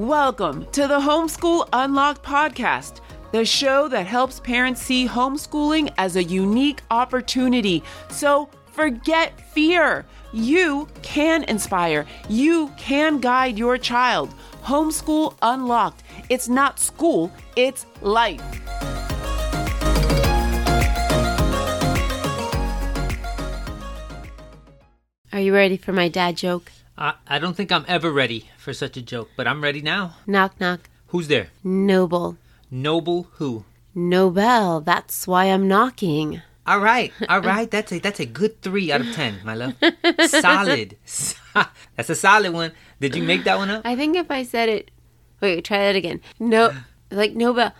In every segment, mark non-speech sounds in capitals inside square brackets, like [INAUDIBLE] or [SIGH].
Welcome to the Homeschool Unlocked podcast, the show that helps parents see homeschooling as a unique opportunity. So forget fear. You can inspire, you can guide your child. Homeschool Unlocked. It's not school, it's life. Are you ready for my dad joke? I, I don't think I'm ever ready for such a joke, but I'm ready now. Knock, knock. Who's there? Noble. Noble who? Nobel. That's why I'm knocking. All right, [LAUGHS] all right. That's a that's a good three out of ten, my love. solid. [LAUGHS] [LAUGHS] That's a solid one. Did you make that one up? I think if I said it. Wait, try that again. No, like Nobel.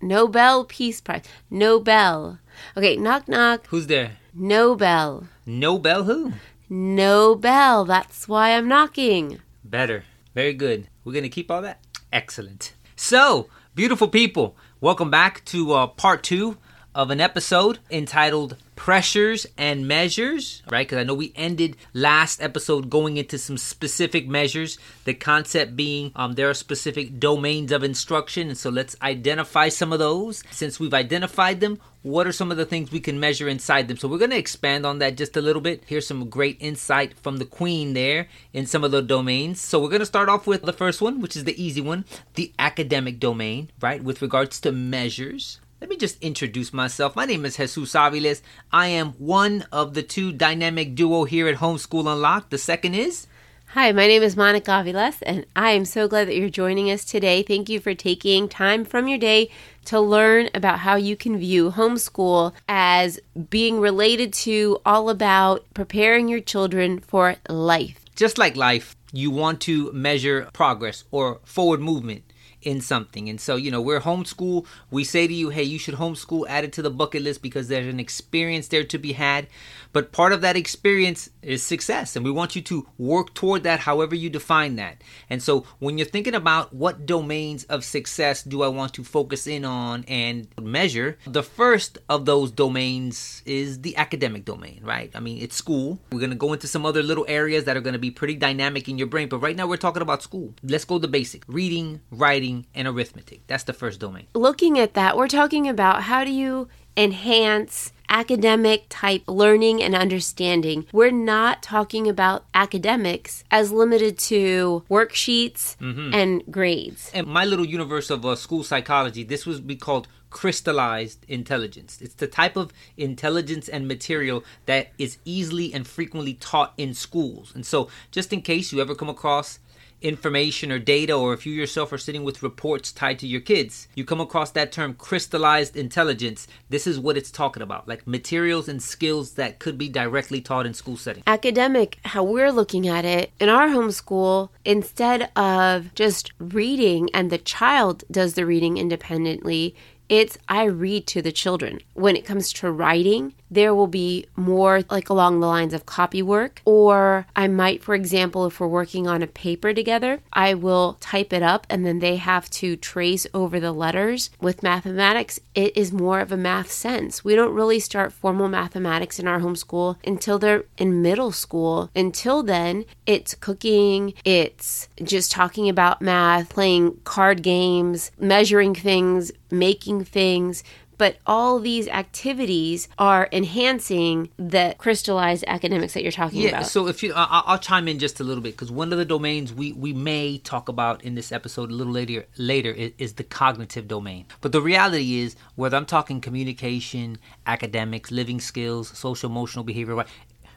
Nobel Peace Prize. Nobel. Okay, knock, knock. Who's there? Nobel. Nobel who? Nobel. That's why I'm knocking. Better. Very good. We're gonna keep all that. Excellent. So, beautiful people, welcome back to uh, part two of an episode entitled Pressures and Measures, right? Because I know we ended last episode going into some specific measures, the concept being um, there are specific domains of instruction. And so let's identify some of those. Since we've identified them, what are some of the things we can measure inside them? So we're going to expand on that just a little bit. Here's some great insight from the queen there in some of the domains. So we're going to start off with the first one, which is the easy one, the academic domain, right? With regards to measures. Let me just introduce myself. My name is Jesus Aviles. I am one of the two dynamic duo here at Homeschool Unlocked. The second is Hi, my name is Monica Aviles, and I am so glad that you're joining us today. Thank you for taking time from your day to learn about how you can view homeschool as being related to all about preparing your children for life. just like life, you want to measure progress or forward movement in something. And so, you know, we're homeschool. We say to you, hey, you should homeschool, add it to the bucket list because there's an experience there to be had. But part of that experience is success. And we want you to work toward that however you define that. And so when you're thinking about what domains of success do I want to focus in on and measure, the first of those domains is the academic domain, right? I mean, it's school. We're going to go into some other little areas that are going to be pretty dynamic in your brain. But right now we're talking about school. Let's go the basic reading, writing, and arithmetic. That's the first domain. Looking at that, we're talking about how do you enhance academic type learning and understanding. We're not talking about academics as limited to worksheets and grades. in my little universe of uh, school psychology, this would be called crystallized intelligence. It's the type of intelligence and material that is easily and frequently taught in schools. And so, just in case you ever come across information or data, or if you yourself are sitting with reports tied to your kids, you come across that term crystallized intelligence, this is what it's talking about like materials and skills that could be directly taught in school settings. Academic, how we're looking at it in our homeschool, instead of just reading and the child does the reading independently, it's I read to the children. When it comes to writing, there will be more like along the lines of copy work, or I might, for example, if we're working on a paper together, I will type it up and then they have to trace over the letters. With mathematics, it is more of a math sense. We don't really start formal mathematics in our homeschool until they're in middle school. Until then, it's cooking, it's just talking about math, playing card games, measuring things, making things. But all these activities are enhancing the crystallized academics that you're talking Yeah, about. Yeah, so if you, I, I'll chime in just a little bit because one of the domains we we may talk about in this episode a little later later is, is the cognitive domain. But the reality is, whether I'm talking communication, academics, living skills, social emotional behavior, right,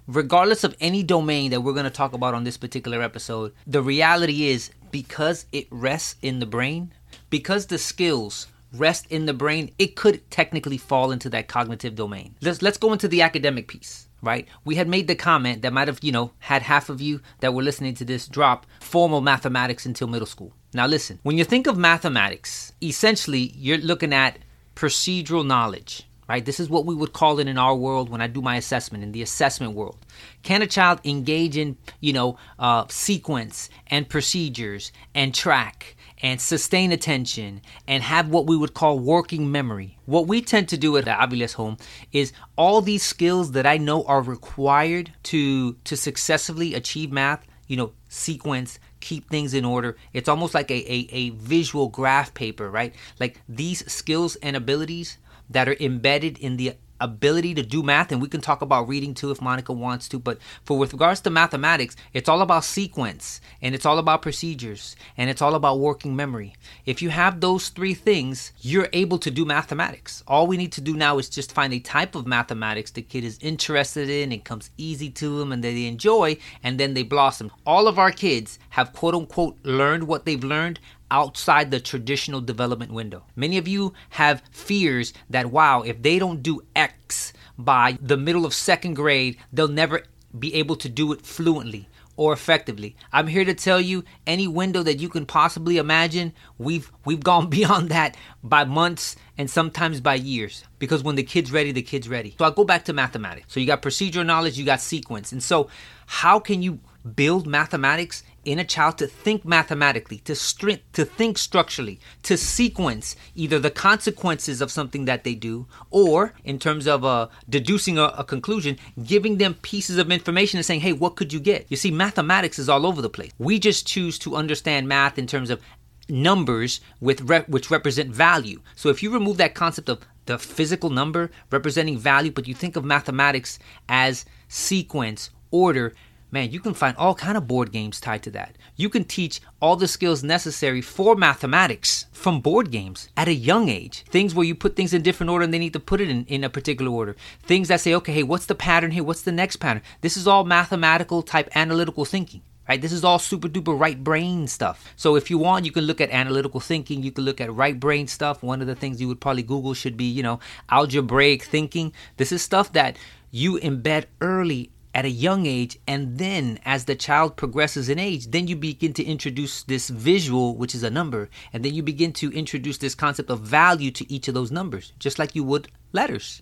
regardless of any domain that we're going to talk about on this particular episode, the reality is because it rests in the brain, because the skills rest in the brain, it could technically fall into that cognitive domain. Let's let's go into the academic piece, right? We had made the comment that might have, you know, had half of you that were listening to this drop formal mathematics until middle school. Now listen, when you think of mathematics, essentially you're looking at procedural knowledge, right? This is what we would call it in our world when I do my assessment, in the assessment world. Can a child engage in, you know, uh, sequence and procedures and track and sustain attention and have what we would call working memory? What we tend to do at the Aviles home is all these skills that I know are required to to successfully achieve math you know, sequence, keep things in order. It's almost like a, a, a visual graph paper, right? Like these skills and abilities that are embedded in the ability to do math and we can talk about reading too if Monica wants to but for with regards to mathematics it's all about sequence and it's all about procedures and it's all about working memory. If you have those three things you're able to do mathematics. All we need to do now is just find a type of mathematics the kid is interested in it comes easy to them and they enjoy and then they blossom. All of our kids have quote unquote learned what they've learned outside the traditional development window. Many of you have fears that, wow, if they don't do X by the middle of second grade, they'll never be able to do it fluently or effectively. I'm here to tell you any window that you can possibly imagine, we've we've gone [LAUGHS] beyond that by months and sometimes by years because when the kid's ready, the kid's ready. So I'll go back to mathematics. So you got procedural knowledge, you got sequence. And so how can you build mathematics in a child to think mathematically, to stri- to think structurally, to sequence either the consequences of something that they do, or in terms of uh, deducing a, a conclusion, giving them pieces of information and saying, "Hey, what could you get?" You see, mathematics is all over the place. We just choose to understand math in terms of numbers with which represent value. So if you remove that concept of the physical number representing value, but you think of mathematics as sequence, order, man, you can find all kind of board games tied to that. You can teach all the skills necessary for mathematics from board games at a young age. Things where you put things in different order and they need to put it in, in a particular order. Things that say, okay, hey, what's the pattern here? What's the next pattern? This is all mathematical type analytical thinking. Right? This is all super duper right brain stuff. So if you want, you can look at analytical thinking. You can look at right brain stuff. One of the things you would probably Google should be, you know, algebraic thinking. This is stuff that you embed early at a young age and then as the child progresses in age then you begin to introduce this visual which is a number and then you begin to introduce this concept of value to each of those numbers just like you would letters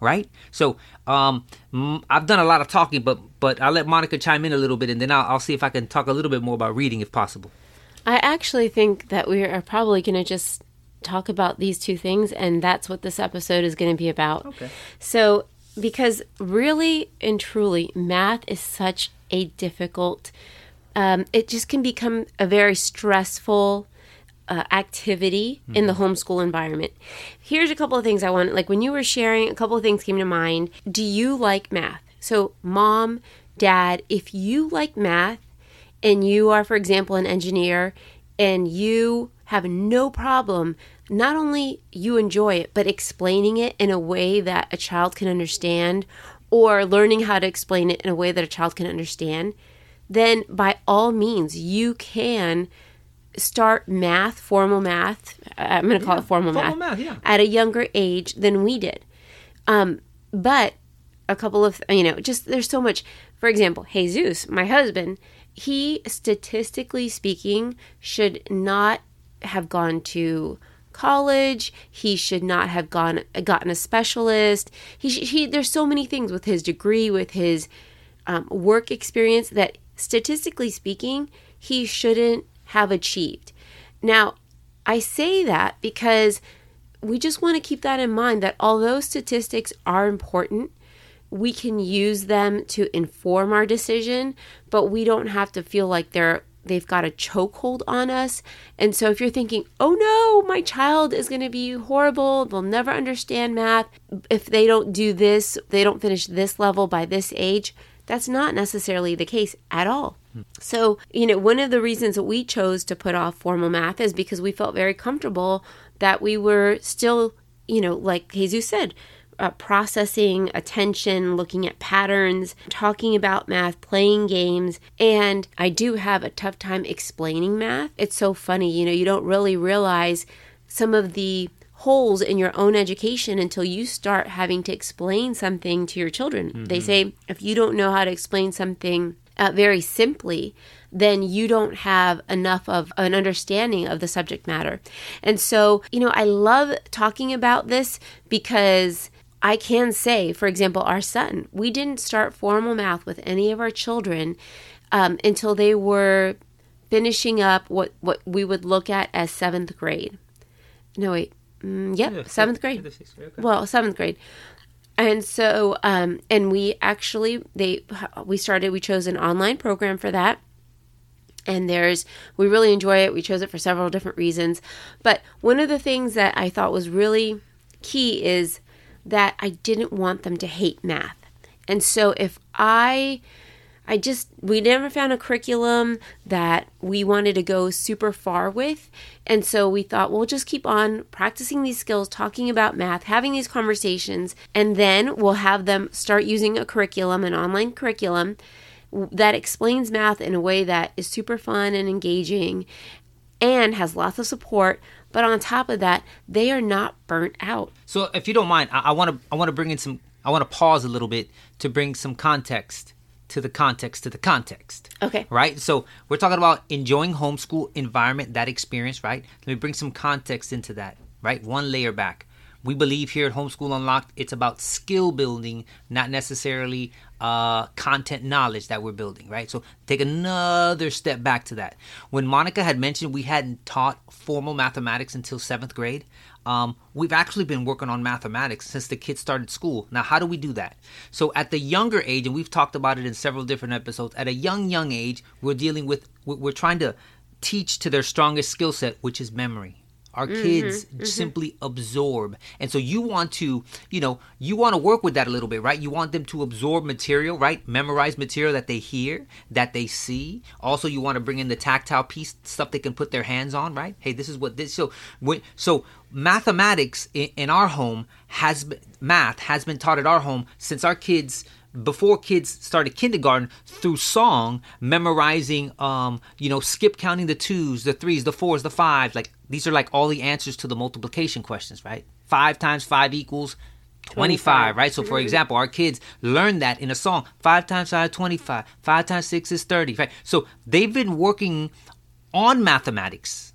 right so um, i've done a lot of talking but but i'll let monica chime in a little bit and then I'll, I'll see if i can talk a little bit more about reading if possible I actually think that we are probably going to just talk about these two things, and that's what this episode is going to be about. Okay. So, because really and truly, math is such a difficult, um, it just can become a very stressful uh, activity in the homeschool environment. Here's a couple of things I want, like when you were sharing, a couple of things came to mind. Do you like math? So, mom, dad, if you like math and you are, for example, an engineer and you have no problem not only you enjoy it, but explaining it in a way that a child can understand or learning how to explain it in a way that a child can understand, then by all means, you can start math, formal math. I'm going to call Yeah, it formal, formal math, math, yeah. at a younger age than we did. Um, but a couple of, you know, just there's so much. For example, Jesus, my husband, he statistically speaking should not have gone to college. He should not have gone gotten a specialist. He, he there's so many things with his degree, with his um, work experience that statistically speaking, he shouldn't have achieved. Now, I say that because we just want to keep that in mind that although statistics are important, we can use them to inform our decision, but we don't have to feel like they're they've got a chokehold on us. And so if you're thinking, "Oh no, my child is going to be horrible, they'll never understand math if they don't do this, they don't finish this level by this age." That's not necessarily the case at all. So, you know, one of the reasons that we chose to put off formal math is because we felt very comfortable that we were still, you know, like Jesus said, uh, processing attention, looking at patterns, talking about math, playing games. And I do have a tough time explaining math. It's so funny, you know, you don't really realize some of the holes in your own education until you start having to explain something to your children. They say if you don't know how to explain something uh, very simply, then you don't have enough of an understanding of the subject matter. And so, you know, I love talking about this because I can say, for example, our son, we didn't start formal math with any of our children um, until they were finishing up what, what we would look at as seventh grade. No, wait. Mm, yep, Yeah, seventh grade fifth or sixth grade, okay. well seventh grade and so um and we actually they we started we chose an online program for that and there's we really enjoy it we chose it for several different reasons but one of the things that i thought was really key is that i didn't want them to hate math. And so if i i just we never found a curriculum that we wanted to go super far with. And so we thought we'll just keep on practicing these skills talking about math having these conversations and then we'll have them start using a curriculum an online curriculum that explains math in a way that is super fun and engaging and has lots of support but on top of that they are not burnt out So, if you don't mind, I want to I want to bring in some. I want to pause a little bit to bring some context to the context to the context. Okay. Right. So we're talking about enjoying homeschool environment, that experience. Right. Let me bring some context into that. Right. One layer back. We believe here at Homeschool Unlocked, it's about skill building, not necessarily uh, content knowledge that we're building, right? So take another step back to that. When Monica had mentioned we hadn't taught formal mathematics until seventh grade, um, we've actually been working on mathematics since the kids started school. Now, how do we do that? So, at the younger age, and we've talked about it in several different episodes, at a young, young age, we're dealing with, we're trying to teach to their strongest skill set, which is memory. Our mm-hmm, kids mm-hmm. simply absorb. And so you want to, you know, you want to work with that a little bit, right? You want them to absorb material, right? Memorize material that they hear, that they see. Also, you want to bring in the tactile piece, stuff they can put their hands on, right? Hey, this is what this. So, when, so mathematics in, in our home has math has been taught at our home since our kids before kids started kindergarten through song memorizing um you know skip counting the twos the threes the fours the fives like these are like all the answers to the multiplication questions right? Five times five equals 25, 25. right? So for example our kids learn that in a song. Five times five 25 five times six is 30 right? So they've been working on mathematics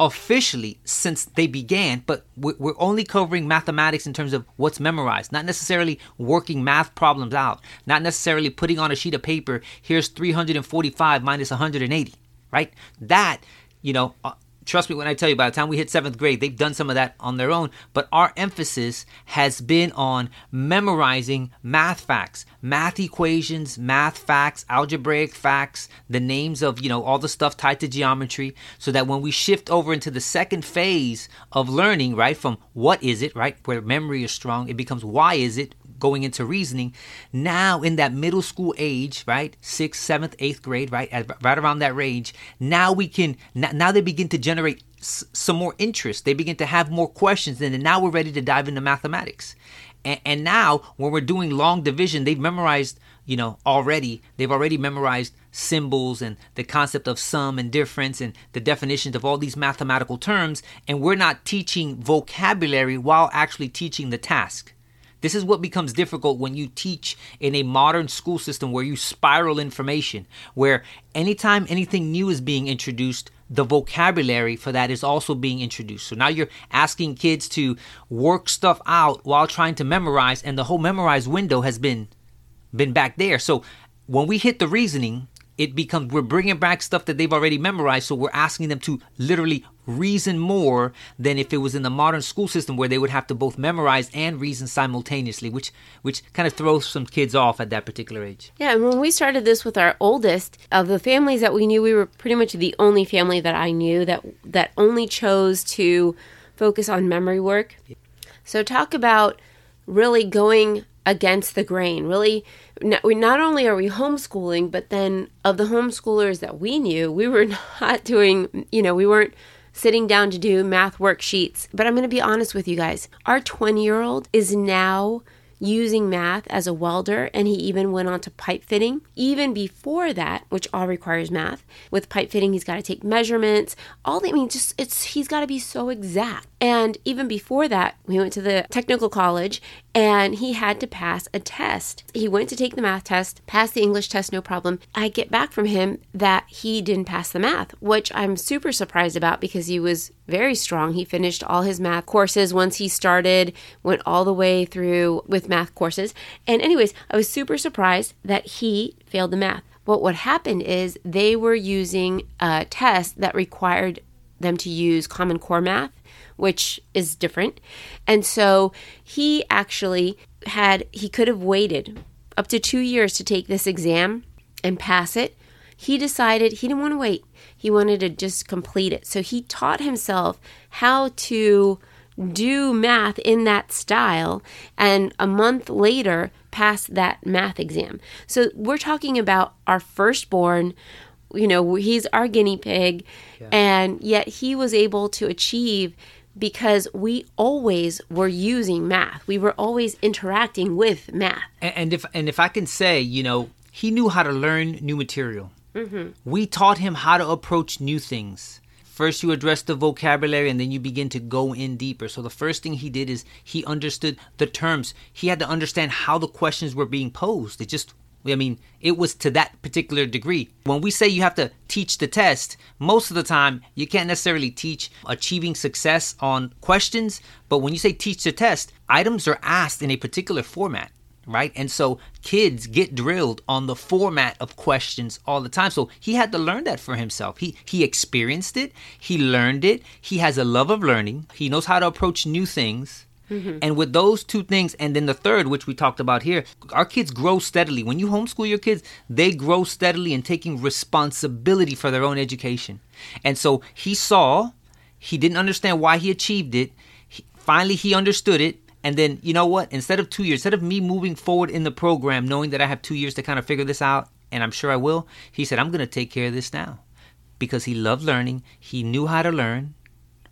officially since they began, but we're only covering mathematics in terms of what's memorized, not necessarily working math problems out, not necessarily putting on a sheet of paper, here's 345 minus 180, right? That, you know, uh, trust me when I tell you, by the time we hit seventh grade, they've done some of that on their own. But our emphasis has been on memorizing math facts, math equations, math facts, algebraic facts, the names of, you know, all the stuff tied to geometry, so that when we shift over into the second phase of learning, right, from what is it, right, where memory is strong, it becomes why is it, going into reasoning. Now, in that middle school age, right, sixth, seventh, eighth grade, right, at, right around that range, now we can, now they begin to generate s- some more interest. They begin to have more questions, and now we're ready to dive into mathematics. And, and now, when we're doing long division, they've memorized, you know, already. They've already memorized symbols and the concept of sum and difference and the definitions of all these mathematical terms. And we're not teaching vocabulary while actually teaching the task. This is what becomes difficult when you teach in a modern school system where you spiral information, where anytime anything new is being introduced, the vocabulary for that is also being introduced. So now you're asking kids to work stuff out while trying to memorize, and the whole memorize window has been been back there. So when we hit the reasoning, it becomes we're bringing back stuff that they've already memorized so we're asking them to literally reason more than if it was in the modern school system where they would have to both memorize and reason simultaneously which which kind of throws some kids off at that particular age Yeah, and when we started this with our oldest, of the families that we knew, we were pretty much the only family that I knew that that only chose to focus on memory work. So talk about really going against the grain. Really, not, we not only are we homeschooling, but then of the homeschoolers that we knew, we were [LAUGHS] not doing. You know, we weren't sitting down to do math worksheets. But I'm going to be honest with you guys. Our 20 year old is now using math as a welder and he even went on to pipe fitting even before that which all requires math with pipe fitting he's got to take measurements all the, i mean just it's he's got to be so exact and even before that we went to the technical college and he had to pass a test he went to take the math test passed the english test no problem i get back from him that he didn't pass the math which i'm super surprised about because he was very strong he finished all his math courses once he started went all the way through with math courses. And, anyways, I was super surprised that he failed the math. But what happened is they were using a test that required them to use Common Core math, which is different. And so he actually had, he could have waited up to two years to take this exam and pass it. he decided he didn't want to wait. He wanted to just complete it. So he taught himself how to do math in that style and a month later pass that math exam. So we're talking about our firstborn, you know, he's our guinea pig yeah. and yet he was able to achieve because we always were using math. We were always interacting with math. And, and if and if I can say, you know, he knew how to learn new material. Mm-hmm. We taught him how to approach new things. First, you address the vocabulary and then you begin to go in deeper. So, the first thing he did is he understood the terms. He had to understand how the questions were being posed. It just, I mean, it was to that particular degree. When we say you have to teach the test, most of the time you can't necessarily teach achieving success on questions. But when you say teach the test, items are asked in a particular format right? And so kids get drilled on the format of questions all the time. So he had to learn that for himself. He he experienced it, he learned it, he has a love of learning, he knows how to approach new things. Mm-hmm. And with those two things, and then the third, which we talked about here, our kids grow steadily. When you homeschool your kids, they grow steadily in taking responsibility for their own education. And so he saw, he didn't understand why he achieved it. He, finally, he understood it and then, you know what? Instead of two years, instead of me moving forward in the program, knowing that I have two years to kind of figure this out, and I'm sure I will, he said, I'm going to take care of this now. Because he loved learning, he knew how to learn,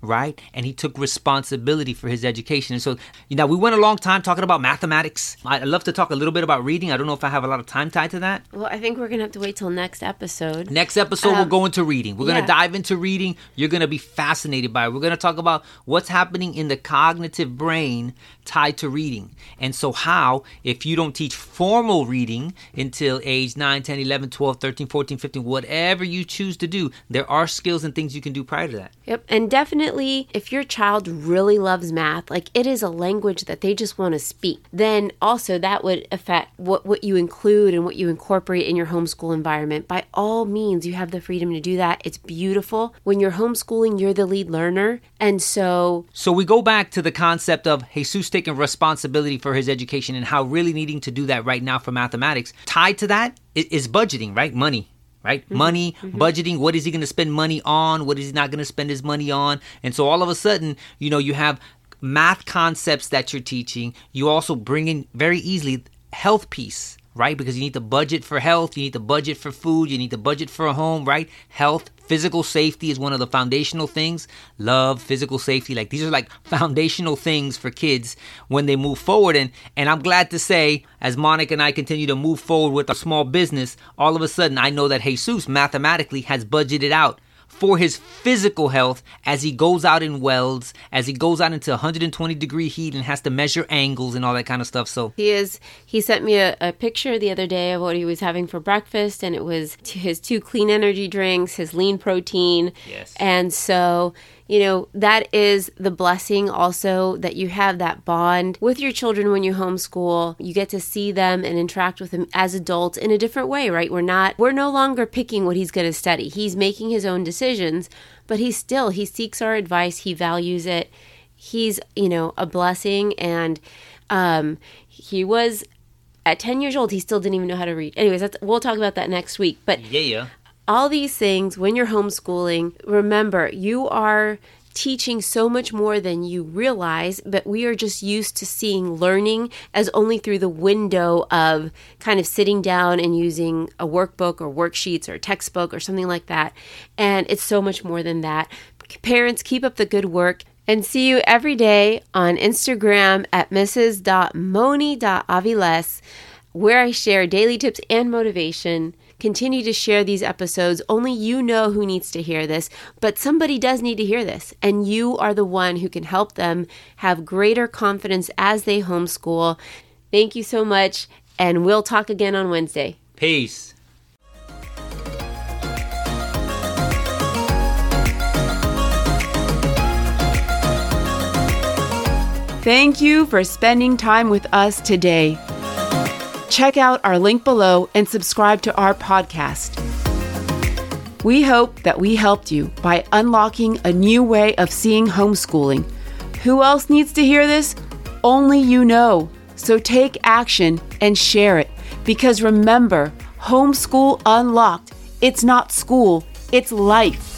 right? And he took responsibility for his education. And so, you know, we went a long time talking about mathematics. I'd love to talk a little bit about reading. I don't know if I have a lot of time tied to that. Well, I think we're going to have to wait till next episode. Next episode, um, we'll go into reading. We're yeah. going to dive into reading. You're going to be fascinated by it. We're going to talk about what's happening in the cognitive brain tied to reading. And so, how, if you don't teach formal reading until age 9, 10, 11, 12, 13, 14, 15, whatever you choose to do, there are skills and things you can do prior to that. Yep. And definitely if your child really loves math, like it is a language that they just want to speak, then also that would affect what, what you include and what you incorporate in your homeschool environment. By all means, you have the freedom to do that. It's beautiful. When you're homeschooling, you're the lead learner. And so. So we go back to the concept of Jesus taking responsibility for his education and how really needing to do that right now for mathematics. Tied to that is budgeting, right? Money right? Mm-hmm. Money, mm-hmm. budgeting, what is he going to spend money on? What is he not going to spend his money on? And so all of a sudden, you know, you have math concepts that you're teaching. You also bring in very easily health piece right? Because you need to budget for health, you need to budget for food, you need to budget for a home, right? Health, physical safety is one of the foundational things. Love, physical safety, like these are like [LAUGHS] foundational things for kids when they move forward. And and I'm glad to say, as Monica and I continue to move forward with our small business, all of a sudden I know that Jesus mathematically has budgeted out for his physical health as he goes out in welds, as he goes out into 120 degree heat and has to measure angles and all that kind of stuff. So he is. He sent me a, a picture the other day of what he was having for breakfast, and it was his two clean energy drinks, his lean protein. Yes. And so you know, that is the blessing also that you have that bond with your children when you homeschool. You get to see them and interact with them as adults in a different way, right? We're not, we're no longer picking what he's going to study. He's making his own decisions, but he still, he seeks our advice. He values it. He's, you know, a blessing. And, um, he was at 10 years old, he still didn't even know how to read. Anyways, that's, we'll talk about that next week. But yeah, yeah all these things when you're homeschooling, remember you are teaching so much more than you realize, but we are just used to seeing learning as only through the window of kind of sitting down and using a workbook or worksheets or textbook or something like that. And it's so much more than that. Parents, keep up the good work and see you every day on Instagram at mrs.moni.aviles, where I share daily tips and motivation continue to share these episodes. Only you know who needs to hear this, but somebody does need to hear this, and you are the one who can help them have greater confidence as they homeschool. Thank you so much, and we'll talk again on Wednesday. Peace. Thank you for spending time with us today. Check out our link below and subscribe to our podcast. We hope that we helped you by unlocking a new way of seeing homeschooling. Who else needs to hear this? Only you know. So take action and share it because remember, Homeschool Unlocked It's not school, it's life.